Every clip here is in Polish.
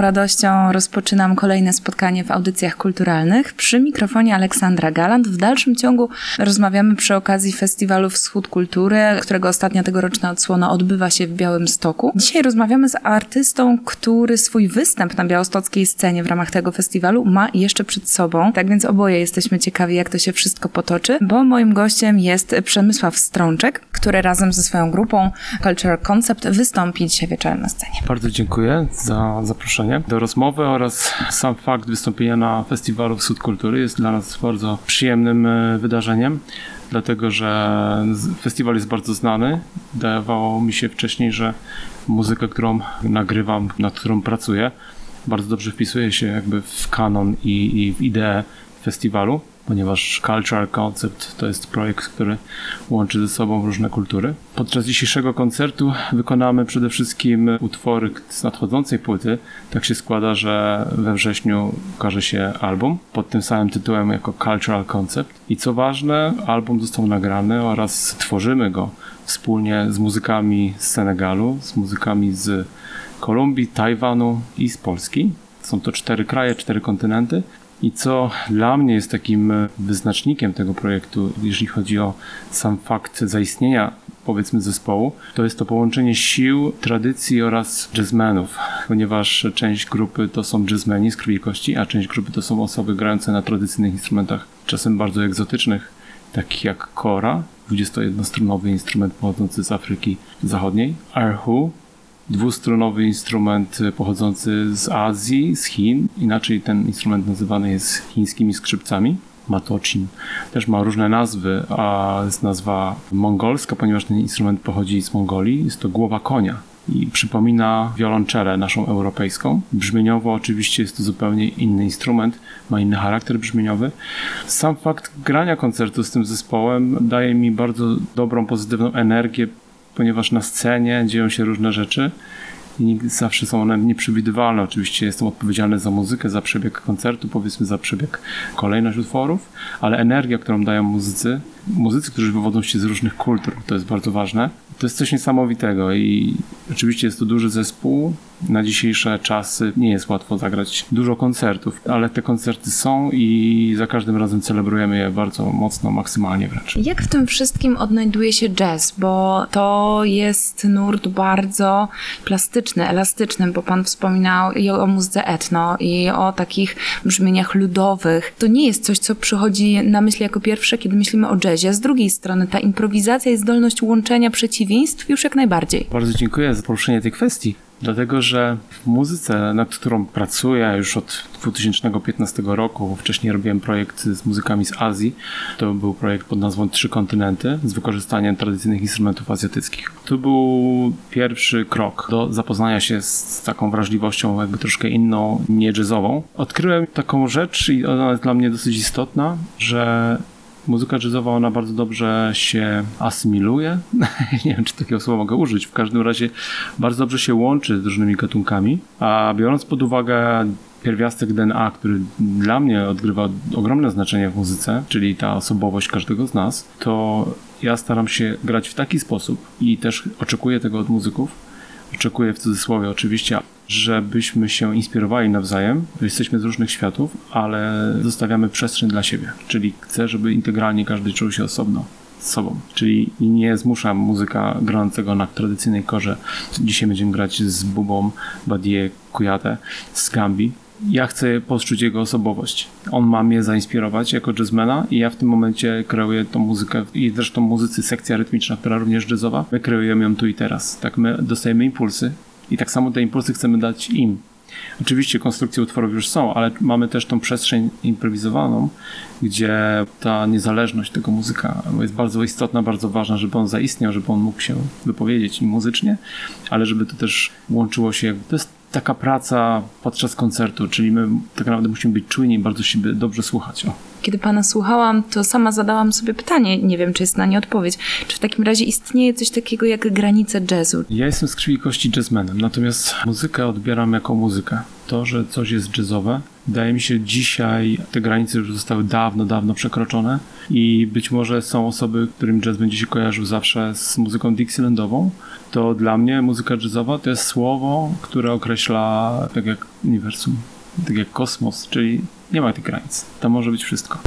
Radością rozpoczynam kolejne spotkanie w audycjach kulturalnych. Przy mikrofonie Aleksandra Galant. W dalszym ciągu rozmawiamy przy okazji Festiwalu Wschód Kultury, którego ostatnia tegoroczna odsłona odbywa się w Białym Stoku. Dzisiaj rozmawiamy z artystą, który swój występ na białostockiej scenie w ramach tego festiwalu ma jeszcze przed sobą. Tak więc oboje jesteśmy ciekawi, jak to się wszystko potoczy, bo moim gościem jest Przemysław Strączek, który razem ze swoją grupą Cultural Concept wystąpi dzisiaj wieczorem na scenie. Bardzo dziękuję za zaproszenie do rozmowy oraz sam fakt wystąpienia na Festiwalu Wschód Kultury jest dla nas bardzo przyjemnym e, wydarzeniem, dlatego że festiwal jest bardzo znany. Dawało mi się wcześniej, że muzyka, którą nagrywam, nad którą pracuję, bardzo dobrze wpisuje się jakby w kanon i, i w ideę festiwalu ponieważ Cultural Concept to jest projekt, który łączy ze sobą różne kultury. Podczas dzisiejszego koncertu wykonamy przede wszystkim utwory z nadchodzącej płyty. Tak się składa, że we wrześniu ukaże się album pod tym samym tytułem jako Cultural Concept. I co ważne, album został nagrany oraz tworzymy go wspólnie z muzykami z Senegalu, z muzykami z Kolumbii, Tajwanu i z Polski. Są to cztery kraje, cztery kontynenty. I co dla mnie jest takim e, wyznacznikiem tego projektu, jeżeli chodzi o sam fakt zaistnienia powiedzmy zespołu, to jest to połączenie sił, tradycji oraz jazzmenów, ponieważ część grupy to są jazzmeni z krwi kości, a część grupy to są osoby grające na tradycyjnych instrumentach, czasem bardzo egzotycznych, takich jak kora, 21-strunowy instrument pochodzący z Afryki Zachodniej, erhu, dwustrunowy instrument pochodzący z Azji, z Chin. Inaczej ten instrument nazywany jest chińskimi skrzypcami. Matocin. Też ma różne nazwy, a jest nazwa mongolska, ponieważ ten instrument pochodzi z Mongolii. Jest to głowa konia i przypomina wiolonczelę naszą europejską. Brzmieniowo oczywiście jest to zupełnie inny instrument, ma inny charakter brzmieniowy. Sam fakt grania koncertu z tym zespołem daje mi bardzo dobrą, pozytywną energię ponieważ na scenie dzieją się różne rzeczy i zawsze są one nieprzewidywalne. Oczywiście jestem odpowiedzialny za muzykę, za przebieg koncertu, powiedzmy za przebieg kolejność utworów, ale energia, którą dają muzycy, muzycy, którzy wywodzą się z różnych kultur, to jest bardzo ważne. To jest coś niesamowitego i oczywiście jest to duży zespół. Na dzisiejsze czasy nie jest łatwo zagrać dużo koncertów, ale te koncerty są i za każdym razem celebrujemy je bardzo mocno, maksymalnie wręcz. Jak w tym wszystkim odnajduje się jazz? Bo to jest nurt bardzo plastyczny, elastyczny, bo pan wspominał i o muzyce etno, i o takich brzmieniach ludowych. To nie jest coś, co przychodzi na myśl jako pierwsze, kiedy myślimy o jazzie. Z drugiej strony ta improwizacja i zdolność łączenia przeciw przeciwieństw już jak najbardziej. Bardzo dziękuję za poruszenie tej kwestii. Dlatego, że w muzyce, nad którą pracuję już od 2015 roku, wcześniej robiłem projekt z muzykami z Azji. To był projekt pod nazwą Trzy Kontynenty z wykorzystaniem tradycyjnych instrumentów azjatyckich. To był pierwszy krok do zapoznania się z taką wrażliwością, jakby troszkę inną, nie jazzową. Odkryłem taką rzecz i ona jest dla mnie dosyć istotna, że muzyka jazzowa, ona bardzo dobrze się asymiluje. Nie wiem, czy takiego słowa mogę użyć. W każdym razie bardzo dobrze się łączy z różnymi gatunkami, a biorąc pod uwagę pierwiastek DNA, który dla mnie odgrywa ogromne znaczenie w muzyce, czyli ta osobowość każdego z nas, to ja staram się grać w taki sposób i też oczekuję tego od muzyków. Oczekuję w cudzysłowie oczywiście, żebyśmy się inspirowali nawzajem. Jesteśmy z różnych światów, ale zostawiamy przestrzeń dla siebie. Czyli chcę, żeby integralnie każdy czuł się osobno z sobą. Czyli nie zmuszam muzyka grającego na tradycyjnej korze. Dzisiaj będziemy grać z Bubą, Badie, Kujate, z Gambi. Ja chcę poczuć jego osobowość. On ma mnie zainspirować jako jazzmana i ja w tym momencie kreuję tą muzykę i zresztą muzycy sekcja rytmiczna, która również jazzowa, my kreujemy ją tu i teraz. Tak my dostajemy impulsy, i tak samo te impulsy chcemy dać im. Oczywiście konstrukcje utworów już są, ale mamy też tą przestrzeń improwizowaną, gdzie ta niezależność tego muzyka jest bardzo istotna, bardzo ważna, żeby on zaistniał, żeby on mógł się wypowiedzieć muzycznie, ale żeby to też łączyło się. To jest taka praca podczas koncertu, czyli my tak naprawdę musimy być czujni i bardzo siebie dobrze słuchać. O. Kiedy pana słuchałam, to sama zadałam sobie pytanie, nie wiem, czy jest na nie odpowiedź. Czy w takim razie istnieje coś takiego jak granice jazzu? Ja jestem z krwi kości jazzmenem, natomiast muzykę odbieram jako muzykę. To, że coś jest jazzowe, wydaje mi się dzisiaj te granice już zostały dawno, dawno przekroczone i być może są osoby, którym jazz będzie się kojarzył zawsze z muzyką Dixielandową. To dla mnie muzyka jazzowa to jest słowo, które określa tak jak uniwersum, tak jak kosmos, czyli nie ma tych granic. To może być wszystko.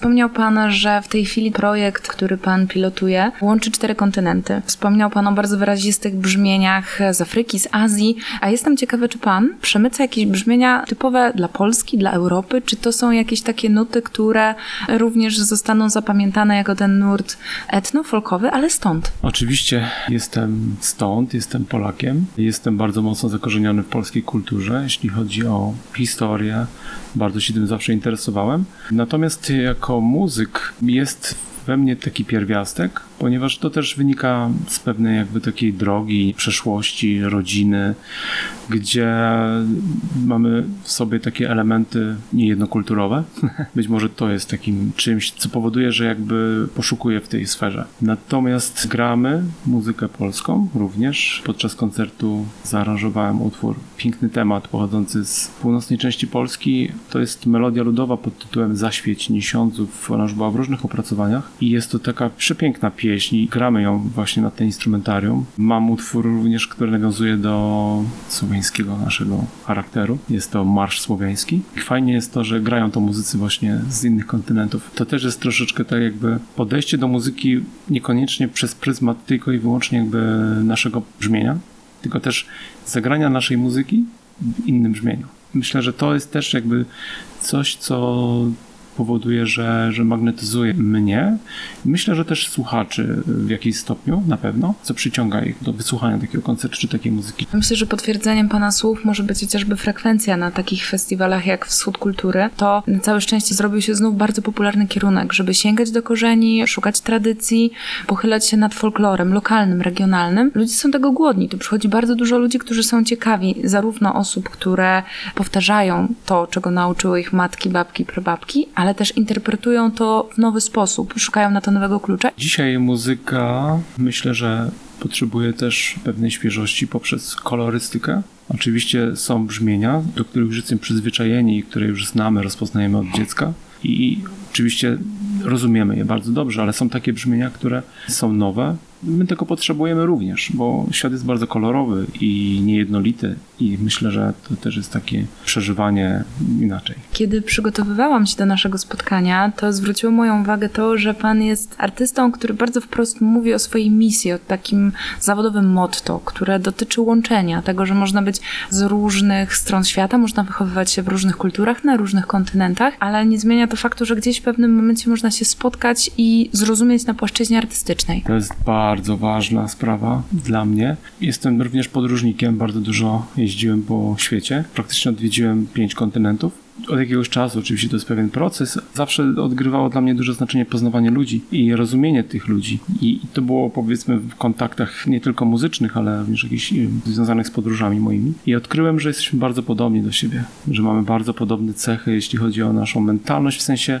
Wspomniał Pan, że w tej chwili projekt, który Pan pilotuje, łączy cztery kontynenty. Wspomniał Pan o bardzo wyrazistych brzmieniach z Afryki, z Azji, a jestem ciekawa, czy Pan przemyca jakieś brzmienia typowe dla Polski, dla Europy, czy to są jakieś takie nuty, które również zostaną zapamiętane jako ten nurt etno-folkowy, ale stąd? Oczywiście jestem stąd, jestem Polakiem, jestem bardzo mocno zakorzeniony w polskiej kulturze, jeśli chodzi o historię, bardzo się tym zawsze interesowałem. Natomiast jako muzyk jest we mnie taki pierwiastek, ponieważ to też wynika z pewnej jakby takiej drogi, przeszłości, rodziny, gdzie mamy w sobie takie elementy niejednokulturowe. Być może to jest takim czymś, co powoduje, że jakby poszukuję w tej sferze. Natomiast gramy muzykę polską również. Podczas koncertu zaaranżowałem utwór Piękny temat pochodzący z północnej części Polski. To jest melodia ludowa pod tytułem Zaświeć Niesiąców. Ona już była w różnych opracowaniach i jest to taka przepiękna pieśń gramy ją właśnie na ten instrumentarium. Mam utwór również, który nawiązuje do słowiańskiego naszego charakteru. Jest to marsz słowiański. Fajnie jest to, że grają to muzycy właśnie z innych kontynentów. To też jest troszeczkę tak jakby podejście do muzyki niekoniecznie przez pryzmat tylko i wyłącznie jakby naszego brzmienia, tylko też zagrania naszej muzyki w innym brzmieniu. Myślę, że to jest też jakby coś, co powoduje, że, że magnetyzuje mnie. Myślę, że też słuchaczy w jakimś stopniu, na pewno, co przyciąga ich do wysłuchania takiego koncertu czy takiej muzyki. Myślę, że potwierdzeniem Pana słów może być chociażby frekwencja na takich festiwalach jak Wschód Kultury. To na całe szczęście zrobił się znów bardzo popularny kierunek, żeby sięgać do korzeni, szukać tradycji, pochylać się nad folklorem lokalnym, regionalnym. Ludzie są tego głodni. Tu przychodzi bardzo dużo ludzi, którzy są ciekawi, zarówno osób, które powtarzają to, czego nauczyły ich matki, babki, prababki, ale też interpretują to w nowy sposób, szukają na to nowego klucza. Dzisiaj muzyka myślę, że potrzebuje też pewnej świeżości poprzez kolorystykę. Oczywiście są brzmienia, do których już jesteśmy przyzwyczajeni i które już znamy, rozpoznajemy od dziecka. I oczywiście rozumiemy je bardzo dobrze, ale są takie brzmienia, które są nowe. My tego potrzebujemy również, bo świat jest bardzo kolorowy i niejednolity i myślę, że to też jest takie przeżywanie inaczej. Kiedy przygotowywałam się do naszego spotkania, to zwróciło moją uwagę to, że pan jest artystą, który bardzo wprost mówi o swojej misji, o takim zawodowym motto, które dotyczy łączenia, tego, że można być z różnych stron świata, można wychowywać się w różnych kulturach, na różnych kontynentach, ale nie zmienia to faktu, że gdzieś w pewnym momencie można się spotkać i zrozumieć na płaszczyźnie artystycznej. To jest bardzo ważna sprawa dla mnie. Jestem również podróżnikiem, bardzo dużo jeździłem po świecie. Praktycznie odwiedziłem pięć kontynentów od jakiegoś czasu, oczywiście to jest pewien proces, zawsze odgrywało dla mnie duże znaczenie poznawanie ludzi i rozumienie tych ludzi. I to było powiedzmy w kontaktach nie tylko muzycznych, ale również jakichś związanych z podróżami moimi. I odkryłem, że jesteśmy bardzo podobni do siebie, że mamy bardzo podobne cechy, jeśli chodzi o naszą mentalność, w sensie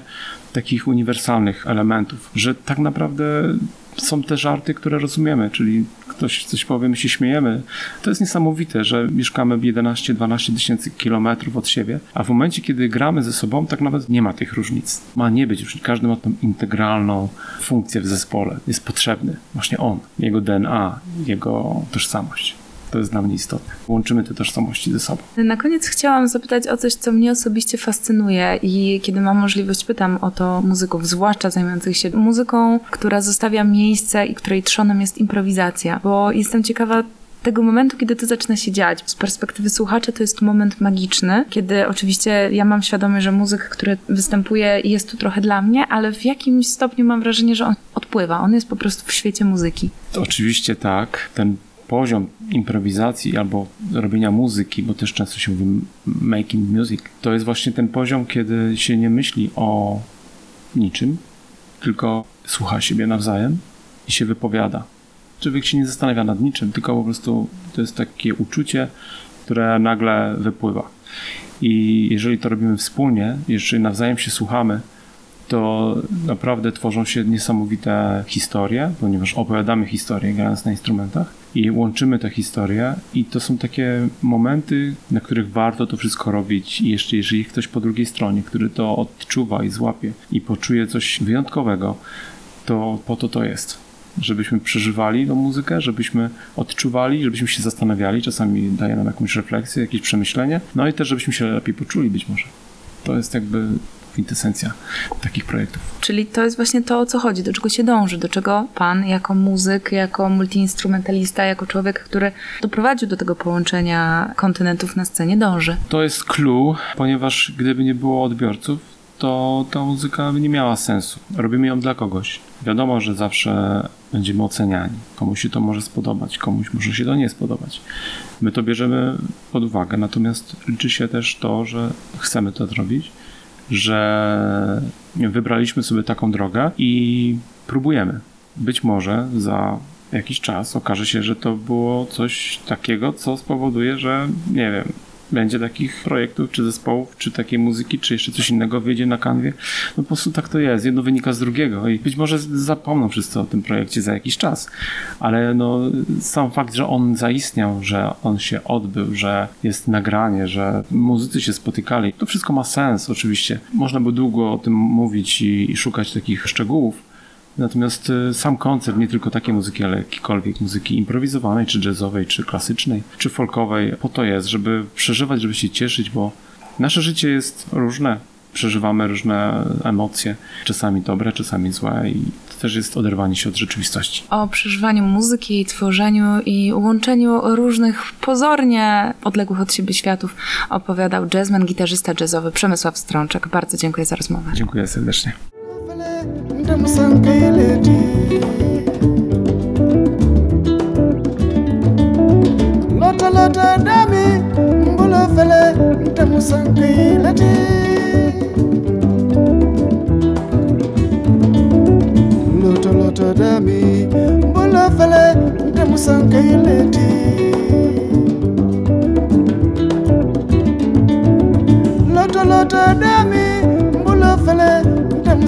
takich uniwersalnych elementów, że tak naprawdę są te żarty, które rozumiemy, czyli ktoś coś powie, my się śmiejemy. To jest niesamowite, że mieszkamy 11-12 tysięcy kilometrów od siebie, a w momencie, kiedy gramy ze sobą, tak nawet nie ma tych różnic. Ma nie być, już każdy ma tą integralną funkcję w zespole. Jest potrzebny właśnie on, jego DNA, jego tożsamość. To jest dla mnie istotne. Łączymy te tożsamości ze sobą. Na koniec chciałam zapytać o coś, co mnie osobiście fascynuje i kiedy mam możliwość, pytam o to muzyków, zwłaszcza zajmujących się muzyką, która zostawia miejsce i której trzonem jest improwizacja, bo jestem ciekawa tego momentu, kiedy to zaczyna się dziać. Z perspektywy słuchacza to jest moment magiczny, kiedy oczywiście ja mam świadomość, że muzyk, który występuje jest tu trochę dla mnie, ale w jakimś stopniu mam wrażenie, że on wpływa. On jest po prostu w świecie muzyki. Oczywiście tak. Ten poziom improwizacji albo robienia muzyki, bo też często się mówi making music, to jest właśnie ten poziom, kiedy się nie myśli o niczym, tylko słucha siebie nawzajem i się wypowiada. Człowiek się nie zastanawia nad niczym, tylko po prostu to jest takie uczucie, które nagle wypływa. I jeżeli to robimy wspólnie, jeżeli nawzajem się słuchamy, to naprawdę tworzą się niesamowite historie, ponieważ opowiadamy historie grając na instrumentach i łączymy te historie i to są takie momenty, na których warto to wszystko robić i jeszcze jeżeli ktoś po drugiej stronie, który to odczuwa i złapie i poczuje coś wyjątkowego, to po to to jest. Żebyśmy przeżywali tą muzykę, żebyśmy odczuwali, żebyśmy się zastanawiali, czasami daje nam jakąś refleksję, jakieś przemyślenie, no i też żebyśmy się lepiej poczuli być może. To jest jakby kwintesencja takich projektów. Czyli to jest właśnie to, o co chodzi, do czego się dąży, do czego pan jako muzyk, jako multiinstrumentalista, jako człowiek, który doprowadził do tego połączenia kontynentów na scenie, dąży. To jest clue, ponieważ gdyby nie było odbiorców, to ta muzyka by nie miała sensu. Robimy ją dla kogoś. Wiadomo, że zawsze będziemy oceniani. Komuś się to może spodobać, komuś może się to nie spodobać. My to bierzemy pod uwagę, natomiast liczy się też to, że chcemy to zrobić, że wybraliśmy sobie taką drogę i próbujemy. Być może za jakiś czas okaże się, że to było coś takiego, co spowoduje, że nie wiem, będzie takich projektów, czy zespołów, czy takiej muzyki, czy jeszcze coś innego wyjdzie na kanwie. No po prostu tak to jest. Jedno wynika z drugiego i być może zapomną wszyscy o tym projekcie za jakiś czas, ale no sam fakt, że on zaistniał, że on się odbył, że jest nagranie, że muzycy się spotykali, to wszystko ma sens oczywiście. Można by długo o tym mówić i, i szukać takich szczegółów, Natomiast y, sam koncert, nie tylko takiej muzyki, ale jakiejkolwiek muzyki improwizowanej, czy jazzowej, czy klasycznej, czy folkowej, po to jest, żeby przeżywać, żeby się cieszyć, bo nasze życie jest różne. Przeżywamy różne emocje, czasami dobre, czasami złe, i to też jest oderwanie się od rzeczywistości. O przeżywaniu muzyki, tworzeniu i łączeniu różnych pozornie odległych od siebie światów opowiadał jazzman, gitarzysta jazzowy Przemysław Strączek. Bardzo dziękuję za rozmowę. Dziękuję serdecznie. Madam Sankileti. Lota lota dami mbulo fele mtamu Sankileti. Lota lota dami mbulo fele mtamu Sankileti. Lota lota dami